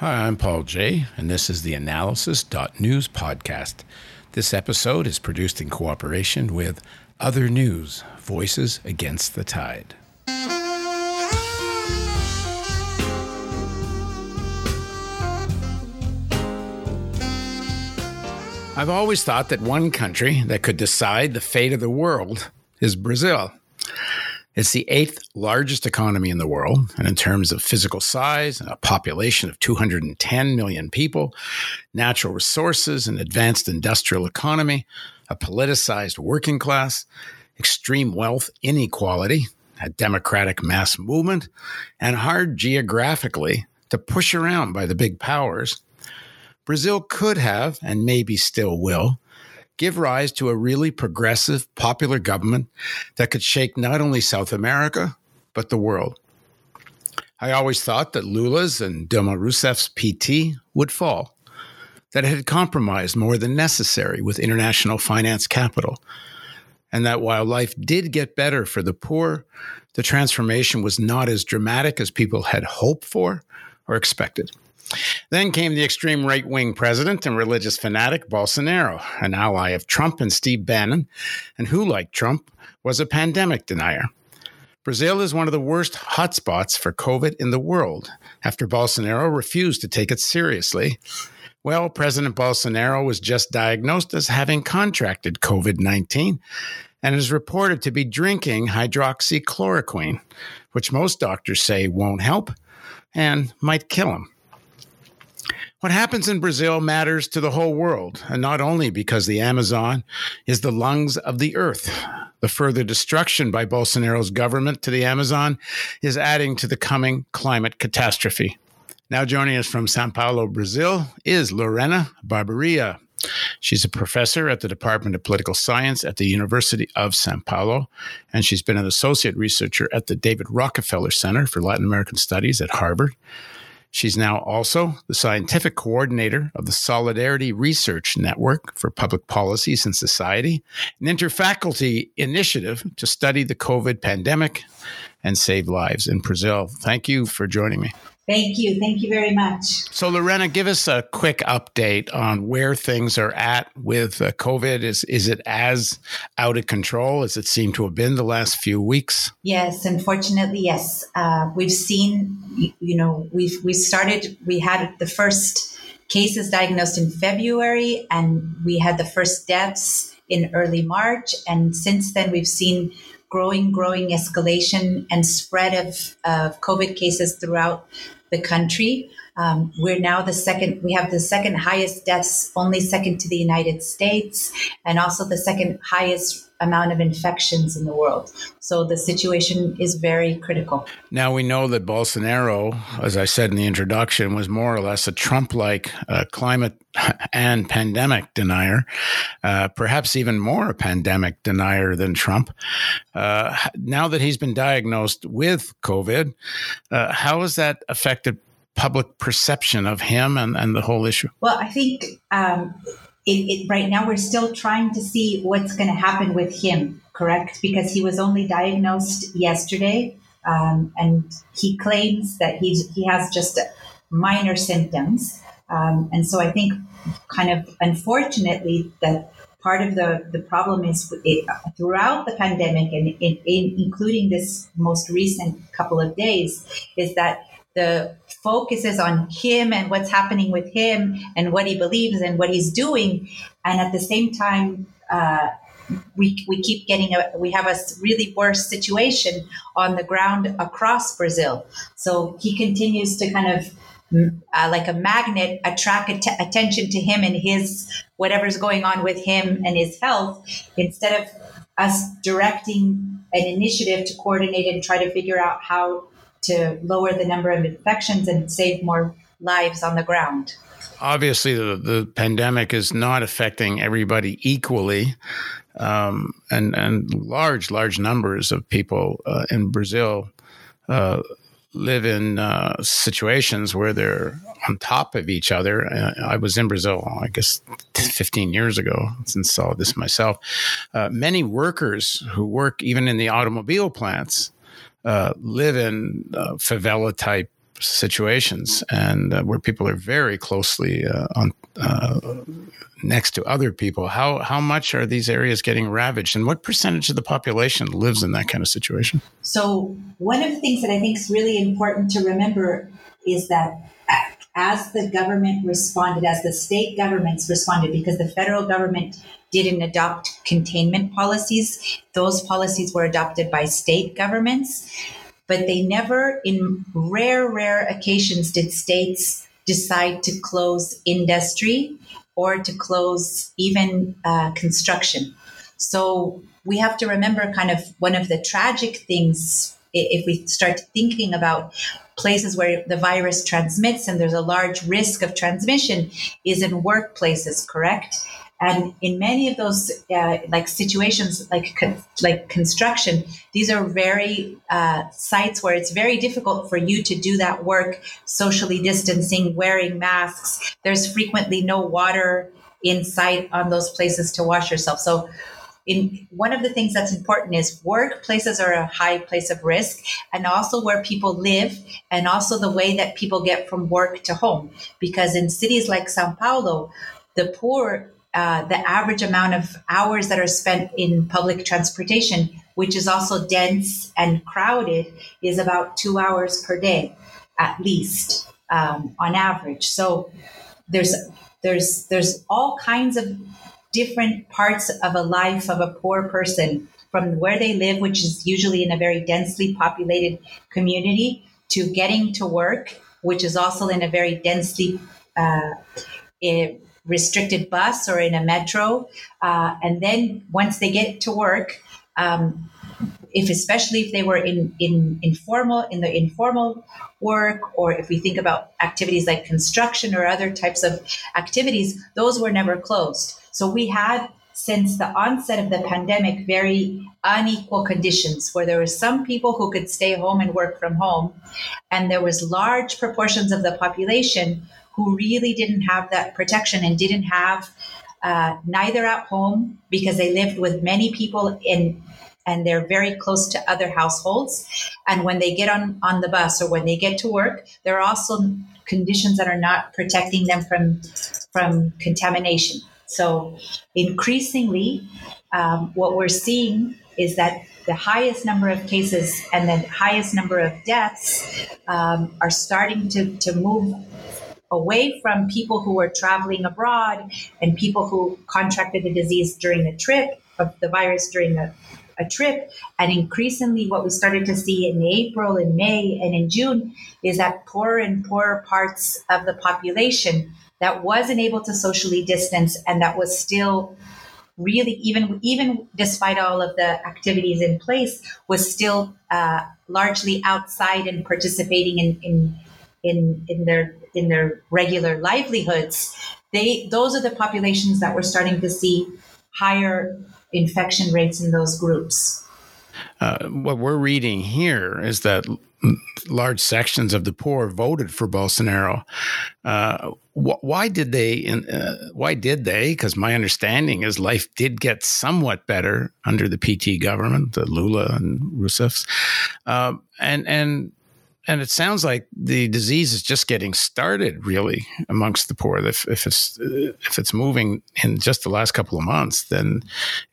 Hi, I'm Paul Jay, and this is the Analysis.News podcast. This episode is produced in cooperation with Other News Voices Against the Tide. I've always thought that one country that could decide the fate of the world is Brazil. It's the eighth largest economy in the world, and in terms of physical size, a population of 210 million people, natural resources, an advanced industrial economy, a politicized working class, extreme wealth inequality, a democratic mass movement, and hard geographically to push around by the big powers, Brazil could have, and maybe still will, give rise to a really progressive, popular government that could shake not only South America, but the world. I always thought that Lula's and Dilma Rousseff's PT would fall, that it had compromised more than necessary with international finance capital, and that while life did get better for the poor, the transformation was not as dramatic as people had hoped for or expected. Then came the extreme right wing president and religious fanatic Bolsonaro, an ally of Trump and Steve Bannon, and who, like Trump, was a pandemic denier. Brazil is one of the worst hotspots for COVID in the world after Bolsonaro refused to take it seriously. Well, President Bolsonaro was just diagnosed as having contracted COVID 19 and is reported to be drinking hydroxychloroquine, which most doctors say won't help and might kill him. What happens in Brazil matters to the whole world, and not only because the Amazon is the lungs of the earth. The further destruction by Bolsonaro's government to the Amazon is adding to the coming climate catastrophe. Now joining us from Sao Paulo, Brazil, is Lorena Barberia. She's a professor at the Department of Political Science at the University of Sao Paulo, and she's been an associate researcher at the David Rockefeller Center for Latin American Studies at Harvard. She's now also the scientific coordinator of the Solidarity Research Network for Public Policies and Society, an interfaculty initiative to study the COVID pandemic and save lives in Brazil. Thank you for joining me. Thank you. Thank you very much. So, Lorena, give us a quick update on where things are at with uh, COVID. Is is it as out of control as it seemed to have been the last few weeks? Yes, unfortunately, yes. Uh, we've seen, you know, we've we started. We had the first cases diagnosed in February, and we had the first deaths in early March, and since then we've seen growing, growing escalation and spread of, of COVID cases throughout the country. Um, we're now the second, we have the second highest deaths, only second to the United States, and also the second highest amount of infections in the world. So the situation is very critical. Now we know that Bolsonaro, as I said in the introduction, was more or less a Trump like uh, climate and pandemic denier, uh, perhaps even more a pandemic denier than Trump. Uh, now that he's been diagnosed with COVID, uh, how has that affected public perception of him and, and the whole issue? Well, I think um, it, it, right now we're still trying to see what's going to happen with him, correct? Because he was only diagnosed yesterday. Um, and he claims that he's, he has just minor symptoms. Um, and so I think, kind of unfortunately, that part of the, the problem is it, throughout the pandemic and in, in, including this most recent couple of days, is that the focus is on him and what's happening with him and what he believes and what he's doing. And at the same time, uh, we, we keep getting a we have a really worse situation on the ground across Brazil. So he continues to kind of uh, like a magnet attract att- attention to him and his whatever's going on with him and his health instead of us directing an initiative to coordinate and try to figure out how to lower the number of infections and save more lives on the ground. Obviously, the, the pandemic is not affecting everybody equally. Um, and, and large, large numbers of people uh, in Brazil uh, live in uh, situations where they're on top of each other. Uh, I was in Brazil, I guess, 15 years ago, and saw this myself. Uh, many workers who work even in the automobile plants uh, live in uh, favela type situations and uh, where people are very closely uh, on uh, next to other people. How how much are these areas getting ravaged, and what percentage of the population lives in that kind of situation? So one of the things that I think is really important to remember is that as the government responded, as the state governments responded, because the federal government didn't adopt containment policies, those policies were adopted by state governments. But they never, in rare, rare occasions, did states decide to close industry or to close even uh, construction. So we have to remember kind of one of the tragic things if we start thinking about places where the virus transmits and there's a large risk of transmission is in workplaces, correct? And in many of those uh, like situations, like like construction, these are very uh, sites where it's very difficult for you to do that work socially distancing, wearing masks. There's frequently no water in sight on those places to wash yourself. So in one of the things that's important is workplaces are a high place of risk and also where people live and also the way that people get from work to home because in cities like sao paulo the poor uh, the average amount of hours that are spent in public transportation which is also dense and crowded is about two hours per day at least um, on average. So there's there's there's all kinds of different parts of a life of a poor person from where they live, which is usually in a very densely populated community, to getting to work, which is also in a very densely uh, restricted bus or in a metro. Uh, and then once they get to work, um, if especially if they were in, in informal in the informal work or if we think about activities like construction or other types of activities those were never closed so we had since the onset of the pandemic very unequal conditions where there were some people who could stay home and work from home and there was large proportions of the population who really didn't have that protection and didn't have uh, neither at home because they lived with many people in and they're very close to other households. And when they get on, on the bus or when they get to work, there are also conditions that are not protecting them from, from contamination. So increasingly, um, what we're seeing is that the highest number of cases and the highest number of deaths um, are starting to, to move away from people who were traveling abroad and people who contracted the disease during the trip of the virus during the a trip. And increasingly, what we started to see in April, and May, and in June is that poorer and poorer parts of the population that wasn't able to socially distance and that was still really even even despite all of the activities in place was still uh, largely outside and participating in, in in in their in their regular livelihoods they those are the populations that we're starting to see higher infection rates in those groups. Uh, what we're reading here is that large sections of the poor voted for Bolsonaro. Uh, wh- why did they? Uh, why did they? Because my understanding is life did get somewhat better under the PT government, the Lula and Rousseffs, uh, and and and it sounds like the disease is just getting started, really, amongst the poor. If, if it's if it's moving in just the last couple of months, then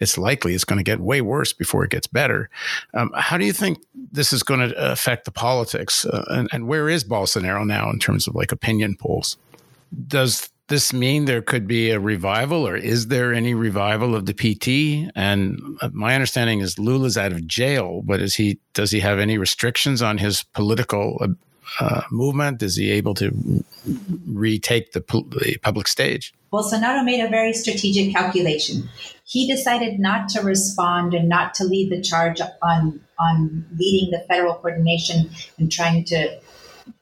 it's likely it's going to get way worse before it gets better. Um, how do you think this is going to affect the politics? Uh, and, and where is Bolsonaro now in terms of like opinion polls? Does this mean there could be a revival, or is there any revival of the PT? And uh, my understanding is Lula's out of jail, but is he? Does he have any restrictions on his political uh, uh movement? Is he able to retake the, the public stage? Bolsonaro made a very strategic calculation. He decided not to respond and not to lead the charge on on leading the federal coordination and trying to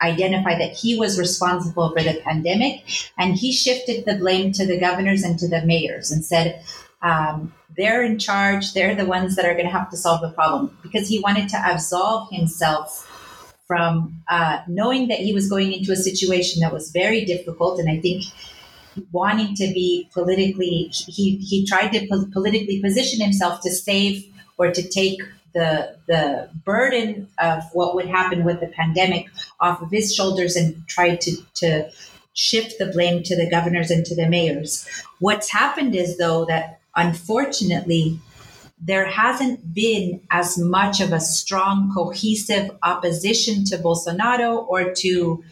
identified that he was responsible for the pandemic, and he shifted the blame to the governors and to the mayors and said, um, they're in charge, they're the ones that are going to have to solve the problem because he wanted to absolve himself from uh, knowing that he was going into a situation that was very difficult. And I think wanting to be politically, he, he tried to po- politically position himself to save or to take the the burden of what would happen with the pandemic off of his shoulders and tried to to shift the blame to the governors and to the mayors. What's happened is though that unfortunately there hasn't been as much of a strong cohesive opposition to Bolsonaro or to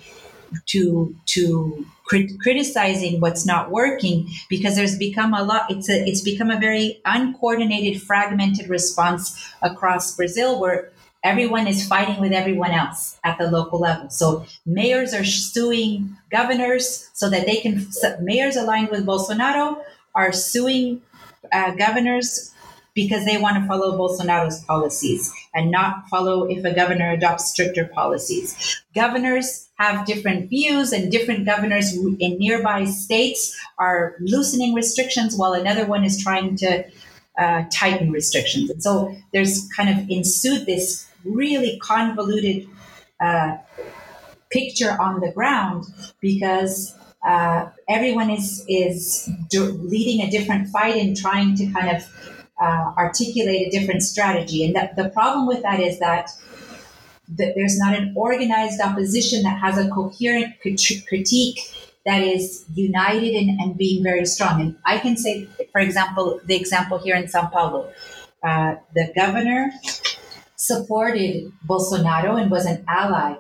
to to crit- criticizing what's not working because there's become a lot it's a it's become a very uncoordinated fragmented response across Brazil where everyone is fighting with everyone else at the local level so mayors are suing governors so that they can mayors aligned with Bolsonaro are suing uh, governors because they want to follow Bolsonaro's policies and not follow if a governor adopts stricter policies. Governors have different views, and different governors in nearby states are loosening restrictions while another one is trying to uh, tighten restrictions. And so there's kind of ensued this really convoluted uh, picture on the ground because uh, everyone is is leading a different fight and trying to kind of uh, articulate a different strategy. And the problem with that is that, that there's not an organized opposition that has a coherent critique that is united and, and being very strong. And I can say, for example, the example here in Sao Paulo, uh, the governor supported Bolsonaro and was an ally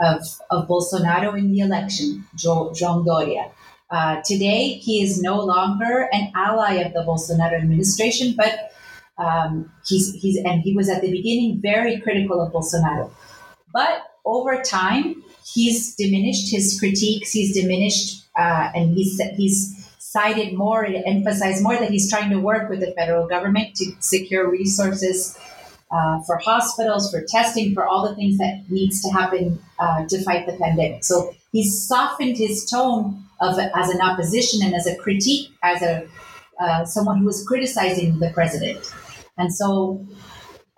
of, of Bolsonaro in the election, João Doria. Uh, today, he is no longer an ally of the Bolsonaro administration, but um, he's, he's and he was at the beginning very critical of Bolsonaro. But over time, he's diminished his critiques. He's diminished, uh, and he's he's cited more, and emphasized more that he's trying to work with the federal government to secure resources uh, for hospitals, for testing, for all the things that needs to happen uh, to fight the pandemic. So he's softened his tone of as an opposition and as a critique, as a uh, someone who was criticizing the president. And so,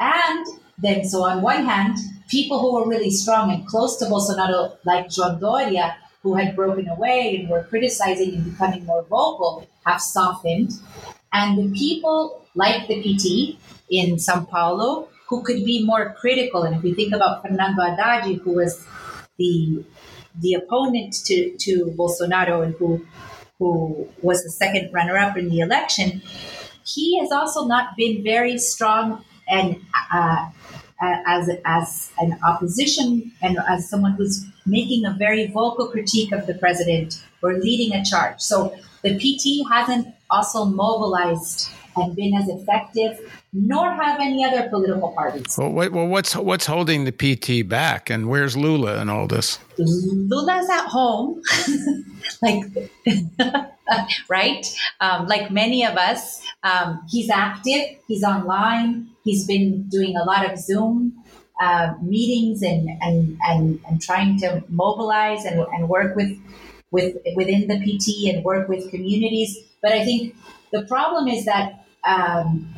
and then, so on one hand, people who were really strong and close to Bolsonaro, like João Doria, who had broken away and were criticizing and becoming more vocal, have softened. And the people like the PT in Sao Paulo, who could be more critical, and if we think about Fernando Haddad, who was the the opponent to, to Bolsonaro and who who was the second runner up in the election, he has also not been very strong and uh, as as an opposition and as someone who's making a very vocal critique of the president or leading a charge. So the PT hasn't also mobilized and been as effective, nor have any other political parties. Well, wait, well what's what's holding the PT back, and where's Lula and all this? Lula's at home, like right, um, like many of us. Um, he's active. He's online. He's been doing a lot of Zoom uh, meetings and, and and and trying to mobilize and, and work with with within the PT and work with communities. But I think the problem is that um,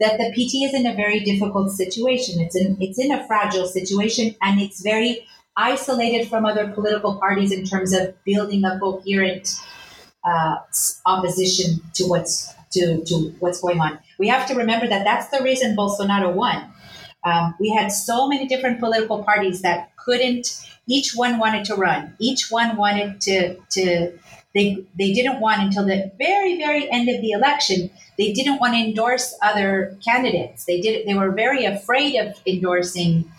that the PT is in a very difficult situation. It's in it's in a fragile situation, and it's very isolated from other political parties in terms of building a coherent uh, opposition to what's to, to what's going on. We have to remember that that's the reason Bolsonaro won. Um, we had so many different political parties that couldn't. Each one wanted to run. Each one wanted to to. They they didn't want until the very very end of the election they didn't want to endorse other candidates. They did. They were very afraid of endorsing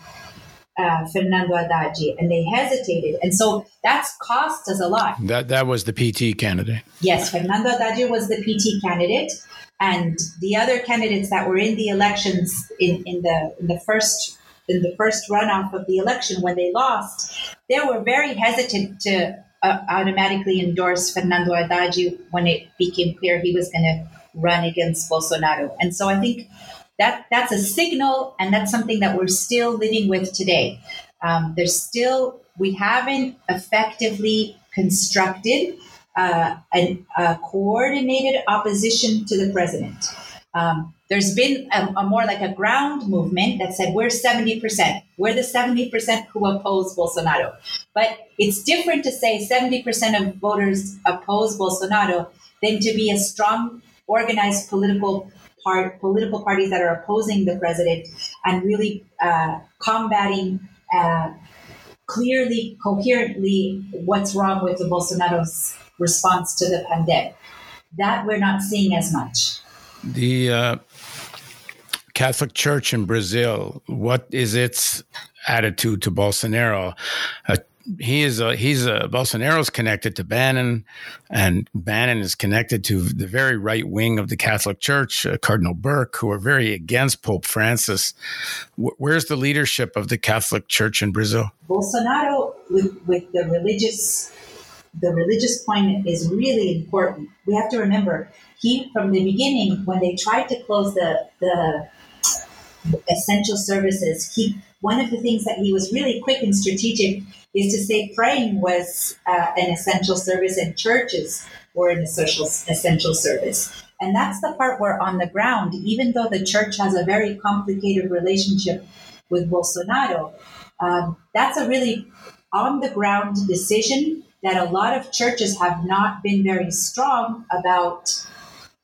uh, Fernando Haddad, and they hesitated, and so that's cost us a lot. That that was the PT candidate. Yes, Fernando Haddad was the PT candidate, and the other candidates that were in the elections in, in the in the first in the first runoff of the election when they lost, they were very hesitant to uh, automatically endorse Fernando Haddad when it became clear he was going to run against Bolsonaro. And so I think that that's a signal, and that's something that we're still living with today. Um, there's still we haven't effectively constructed uh, an, a coordinated opposition to the president. Um, there's been a, a, more like a ground movement that said we're 70%. We're the 70% who oppose Bolsonaro. But it's different to say 70% of voters oppose Bolsonaro than to be a strong organized political part, political parties that are opposing the president and really uh, combating uh, clearly, coherently what's wrong with the Bolsonaro's response to the pandemic. That we're not seeing as much. The uh, Catholic Church in Brazil, what is its attitude to Bolsonaro? Uh, he is a, he's a Bolsonaro's connected to Bannon, and Bannon is connected to the very right wing of the Catholic Church, uh, Cardinal Burke, who are very against Pope Francis. W- where's the leadership of the Catholic Church in Brazil? Bolsonaro, with, with the religious the religious point is really important. We have to remember he from the beginning when they tried to close the the essential services, he one of the things that he was really quick and strategic is to say praying was uh, an essential service and churches were an essential essential service. And that's the part where on the ground, even though the church has a very complicated relationship with Bolsonaro, um, that's a really on the ground decision that a lot of churches have not been very strong about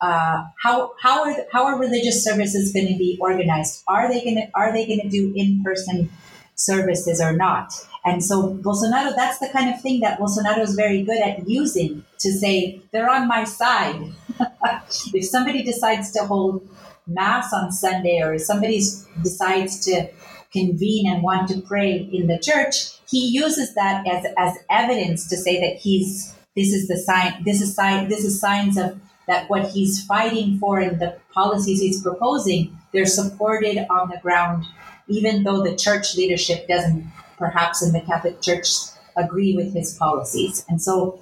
uh, how how are how are religious services going to be organized? Are they going to are they going to do in person services or not? And so Bolsonaro, that's the kind of thing that Bolsonaro is very good at using to say they're on my side. if somebody decides to hold mass on Sunday or somebody decides to convene and want to pray in the church, he uses that as, as evidence to say that he's this is the sign this is sign this is signs of that what he's fighting for and the policies he's proposing they're supported on the ground even though the church leadership doesn't perhaps in the catholic church agree with his policies and so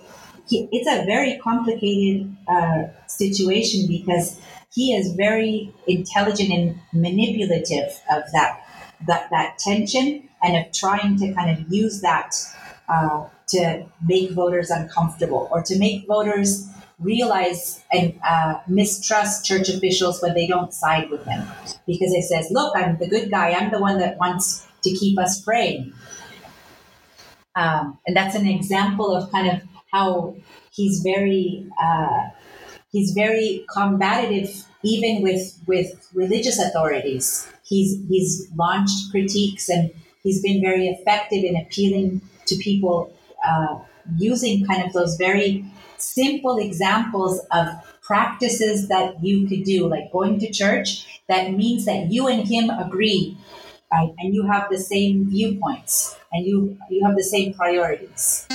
he, it's a very complicated uh, situation because he is very intelligent and manipulative of that that, that tension and of trying to kind of use that uh, to make voters uncomfortable or to make voters realize and uh, mistrust church officials when they don't side with them because it says, look, I'm the good guy. I'm the one that wants to keep us praying. Um, and that's an example of kind of how he's very uh, he's very combative even with with religious authorities he's he's launched critiques and he's been very effective in appealing to people uh, using kind of those very simple examples of practices that you could do, like going to church. That means that you and him agree, right? And you have the same viewpoints, and you you have the same priorities.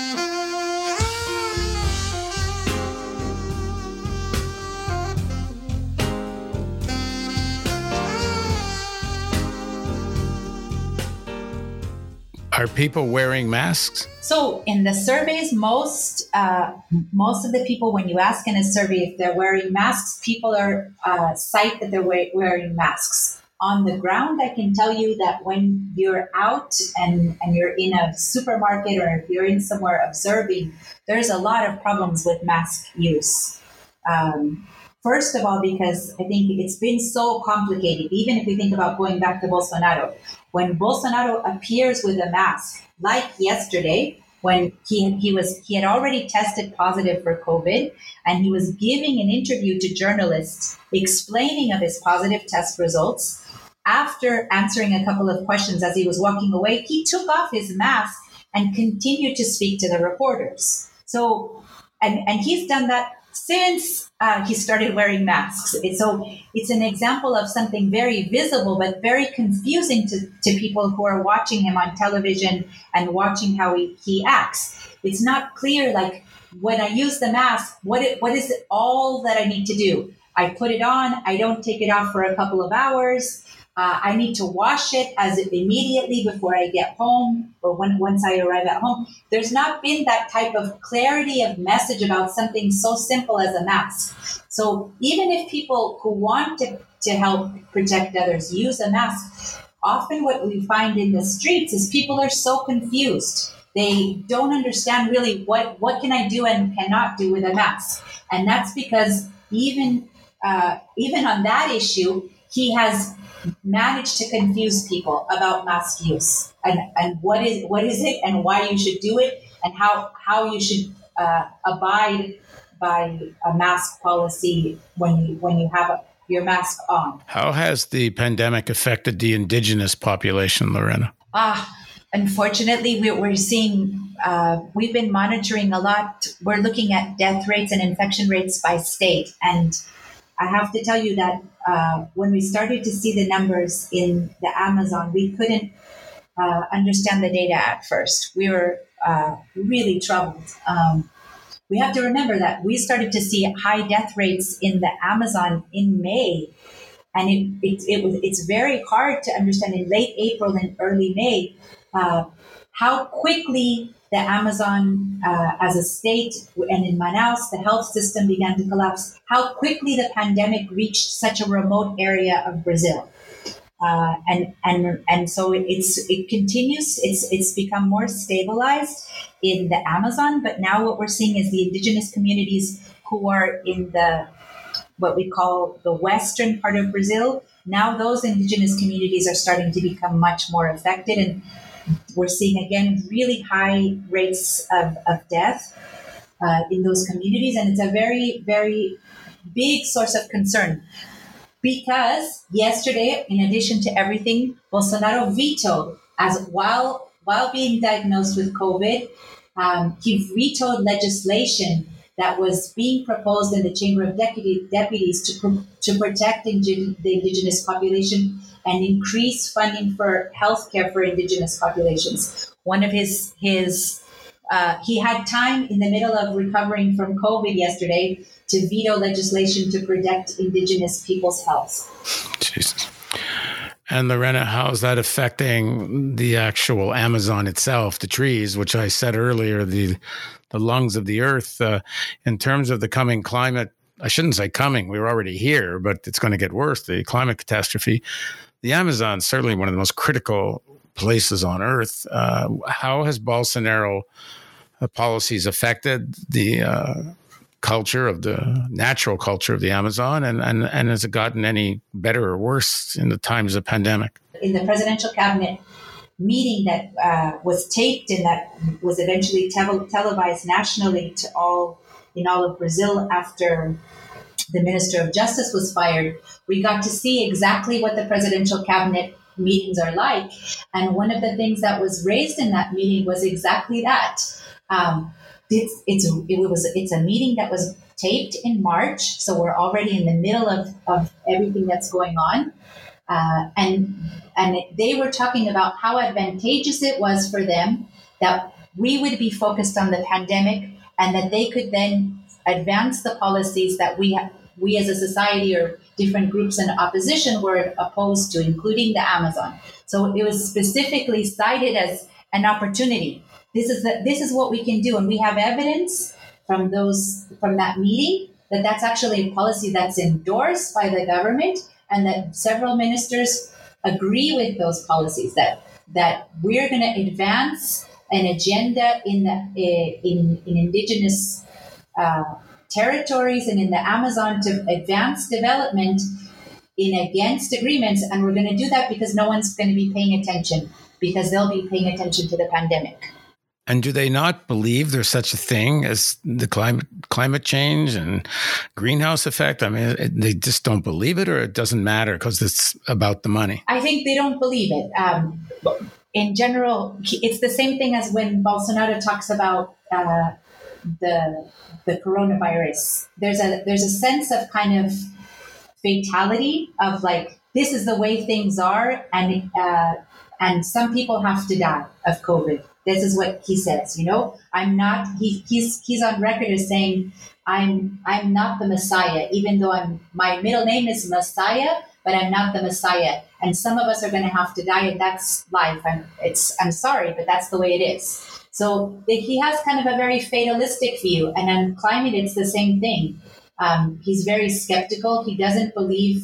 Are people wearing masks? So in the surveys, most uh, most of the people, when you ask in a survey if they're wearing masks, people are uh, cite that they're wearing masks. On the ground, I can tell you that when you're out and, and you're in a supermarket or if you're in somewhere observing, there's a lot of problems with mask use. Um, First of all, because I think it's been so complicated, even if we think about going back to Bolsonaro. When Bolsonaro appears with a mask, like yesterday, when he, he was he had already tested positive for COVID and he was giving an interview to journalists explaining of his positive test results. After answering a couple of questions as he was walking away, he took off his mask and continued to speak to the reporters. So and, and he's done that since uh, he started wearing masks. so it's an example of something very visible but very confusing to, to people who are watching him on television and watching how he, he acts. It's not clear, like, when I use the mask, what, it, what is it, all that I need to do? I put it on, I don't take it off for a couple of hours. Uh, I need to wash it as immediately before I get home or when once I arrive at home. There's not been that type of clarity of message about something so simple as a mask. So even if people who want to, to help protect others use a mask, often what we find in the streets is people are so confused. They don't understand really what, what can I do and cannot do with a mask. And that's because even uh, even on that issue, he has managed to confuse people about mask use and, and what is what is it and why you should do it and how how you should uh, abide by a mask policy when you when you have a, your mask on. How has the pandemic affected the indigenous population, Lorena? Ah, unfortunately, we're seeing, uh, we've been monitoring a lot. We're looking at death rates and infection rates by state. And I have to tell you that uh, when we started to see the numbers in the Amazon, we couldn't uh, understand the data at first. We were uh, really troubled. Um, we have to remember that we started to see high death rates in the Amazon in May. And it, it, it was, it's very hard to understand in late April and early May uh, how quickly the Amazon uh, as a state and in Manaus, the health system began to collapse, how quickly the pandemic reached such a remote area of Brazil. Uh, and and and so it's it continues. It's it's become more stabilized in the Amazon, but now what we're seeing is the indigenous communities who are in the what we call the western part of Brazil. Now those indigenous communities are starting to become much more affected, and we're seeing again really high rates of, of death uh, in those communities, and it's a very very big source of concern because yesterday, in addition to everything, Bolsonaro vetoed as while while being diagnosed with COVID, um, he vetoed legislation that was being proposed in the Chamber of Deputies to, to protect the indigenous population and increase funding for healthcare for indigenous populations. One of his his uh, he had time in the middle of recovering from COVID yesterday to veto legislation to protect indigenous people's health. Jesus. And Lorena, how is that affecting the actual Amazon itself, the trees, which I said earlier, the the lungs of the earth, uh, in terms of the coming climate? I shouldn't say coming; we are already here, but it's going to get worse. The climate catastrophe. The Amazon is certainly one of the most critical places on earth. Uh, how has Bolsonaro uh, policies affected the uh, culture of the natural culture of the Amazon, and, and, and has it gotten any better or worse in the times of pandemic? In the presidential cabinet meeting that uh, was taped and that was eventually televised nationally to all in all of Brazil after the Minister of Justice was fired, we got to see exactly what the presidential cabinet meetings are like. And one of the things that was raised in that meeting was exactly that. Um, it's it's it was it's a meeting that was taped in March, so we're already in the middle of, of everything that's going on. Uh, and and they were talking about how advantageous it was for them that we would be focused on the pandemic and that they could then advance the policies that we we as a society or different groups in opposition were opposed to, including the Amazon. So it was specifically cited as an opportunity. This is the, this is what we can do, and we have evidence from those from that meeting that that's actually a policy that's endorsed by the government, and that several ministers agree with those policies. That that we're going to advance an agenda in the eh, in in indigenous uh, territories and in the Amazon to advance development in against agreements, and we're going to do that because no one's going to be paying attention because they'll be paying attention to the pandemic. And do they not believe there's such a thing as the climate climate change and greenhouse effect? I mean, they just don't believe it, or it doesn't matter because it's about the money. I think they don't believe it. Um, in general, it's the same thing as when Bolsonaro talks about uh, the the coronavirus. There's a there's a sense of kind of fatality of like this is the way things are, and uh, and some people have to die of COVID this is what he says. You know, I'm not. He, he's he's on record as saying, "I'm I'm not the Messiah," even though I'm my middle name is Messiah, but I'm not the Messiah. And some of us are going to have to die, and that's life. I'm it's I'm sorry, but that's the way it is. So he has kind of a very fatalistic view, and on climate, it's the same thing. Um, he's very skeptical. He doesn't believe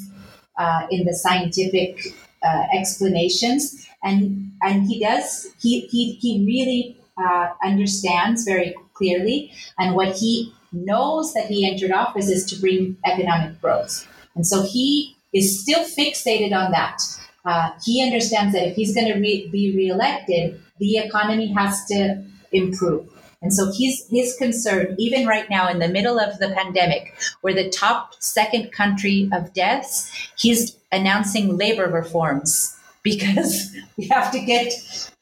uh, in the scientific uh, explanations, and and he does. He he he really uh, understands very clearly, and what he knows that he entered office is to bring economic growth, and so he is still fixated on that. Uh, he understands that if he's going to re- be reelected, the economy has to improve. And so he's his concern, even right now in the middle of the pandemic, we're the top second country of deaths. He's announcing labor reforms because we have to get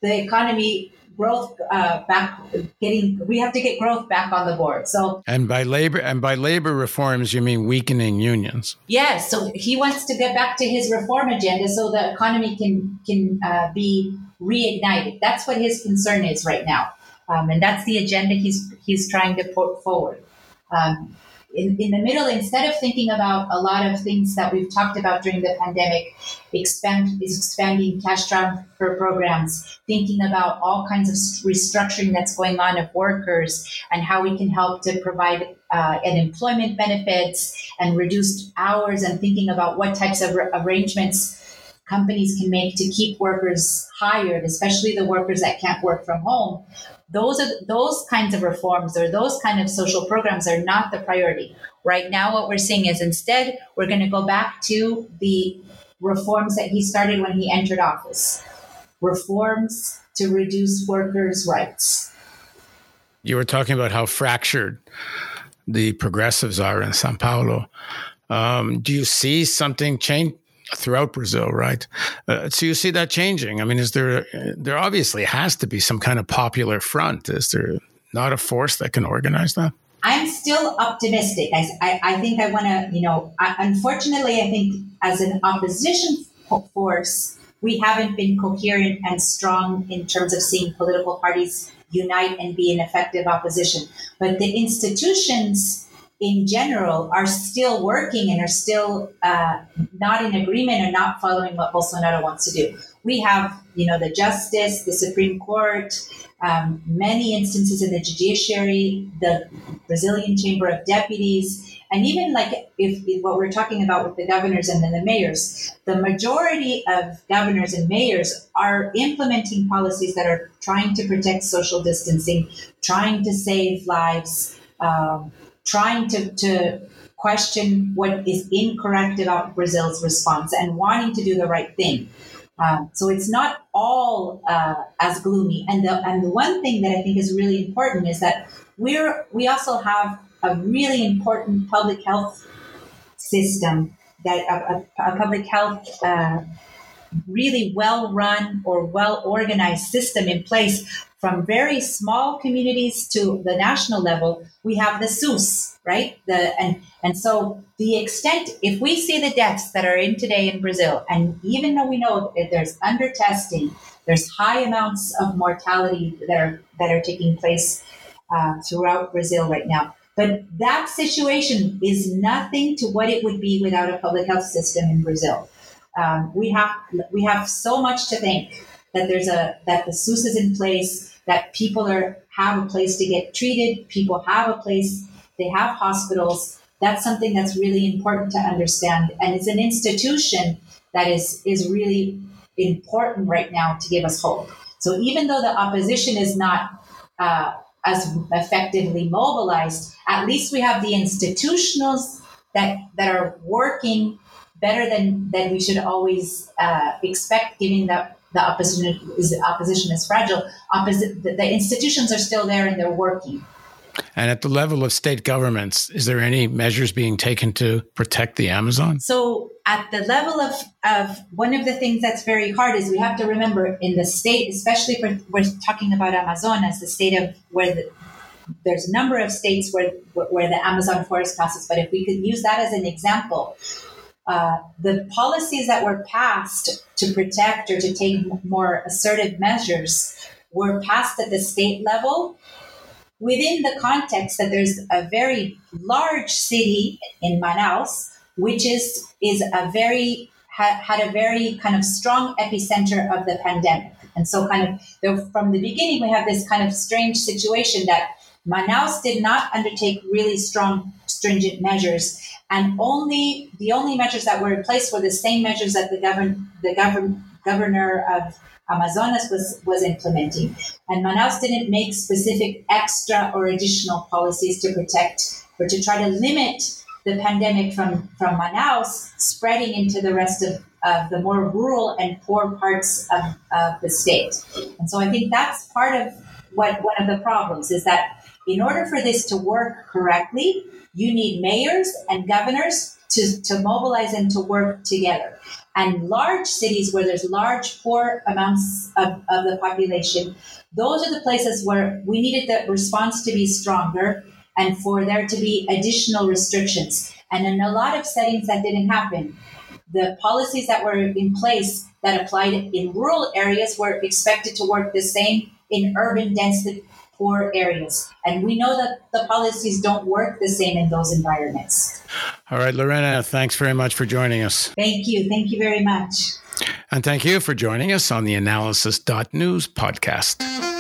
the economy growth uh, back getting we have to get growth back on the board. So and by labor and by labor reforms you mean weakening unions. Yes so he wants to get back to his reform agenda so the economy can can uh, be reignited. That's what his concern is right now. Um, and that's the agenda he's he's trying to put forward. Um, in, in the middle, instead of thinking about a lot of things that we've talked about during the pandemic, expand is expanding cash transfer programs, thinking about all kinds of restructuring that's going on of workers and how we can help to provide uh, employment benefits and reduced hours and thinking about what types of arrangements companies can make to keep workers hired, especially the workers that can't work from home those are those kinds of reforms or those kind of social programs are not the priority. Right now what we're seeing is instead we're going to go back to the reforms that he started when he entered office. Reforms to reduce workers rights. You were talking about how fractured the progressives are in sao paulo. Um, do you see something change throughout Brazil, right? Uh, so you see that changing. I mean, is there there obviously has to be some kind of popular front? Is there not a force that can organize that? I'm still optimistic. I, I, I think I want to, you know, I, unfortunately, I think as an opposition force, we haven't been coherent and strong in terms of seeing political parties unite and be an effective opposition. But the institutions in general are still working and are still uh, not in agreement and not following what Bolsonaro wants to do. We have, you know, the justice, the Supreme Court, um, many instances in the judiciary, the Brazilian Chamber of Deputies, and even like if, if what we're talking about with the governors and then the mayors, the majority of governors and mayors are implementing policies that are trying to protect social distancing, trying to save lives. Um, trying to, to question what is incorrect about Brazil's response and wanting to do the right thing. Um, so it's not all uh, as gloomy. And the and the one thing that I think is really important is that we're we also have a really important public health system that a, a, a public health uh, really well run or well organized system in place from very small communities to the national level, we have the SUS, right? The and and so the extent, if we see the deaths that are in today in Brazil, and even though we know that there's under testing, there's high amounts of mortality that are that are taking place uh, throughout Brazil right now. But that situation is nothing to what it would be without a public health system in Brazil. Um, we have we have so much to thank that there's a that the SUS is in place that people are have a place to get treated, people have a place, they have hospitals. That's something that's really important to understand. And it's an institution that is is really important right now to give us hope. So even though the opposition is not uh, as effectively mobilized, at least we have the institutionals that that are working better than than we should always uh, expect, given that the opposition is opposition is fragile. Opposite, the, the institutions are still there and they're working. And at the level of state governments, is there any measures being taken to protect the Amazon? So, at the level of, of one of the things that's very hard is we have to remember in the state, especially for, we're talking about Amazon as the state of where the, there's a number of states where where the Amazon forest passes. But if we could use that as an example, uh, the policies that were passed to protect or to take more assertive measures were passed at the state level within the context that there's a very large city in Manaus, which is is a very had, had a very kind of strong epicenter of the pandemic. And so, kind of from the beginning, we have this kind of strange situation that Manaus did not undertake really strong, stringent measures, and only the only measures that were in place were the same measures that the govern the govern, governor of Amazonas was was implementing. And Manaus didn't make specific extra or additional policies to protect or to try to limit the pandemic from from Manaus spreading into the rest of of the more rural and poor parts of, of the state. And so I think that's part of what one of the problems is that in order for this to work correctly, you need mayors and governors to, to mobilize and to work together. And large cities where there's large, poor amounts of, of the population, those are the places where we needed the response to be stronger and for there to be additional restrictions. And in a lot of settings, that didn't happen. The policies that were in place that applied in rural areas were expected to work the same in urban densely poor areas. And we know that the policies don't work the same in those environments. All right, Lorena, thanks very much for joining us. Thank you. Thank you very much. And thank you for joining us on the Analysis.news podcast.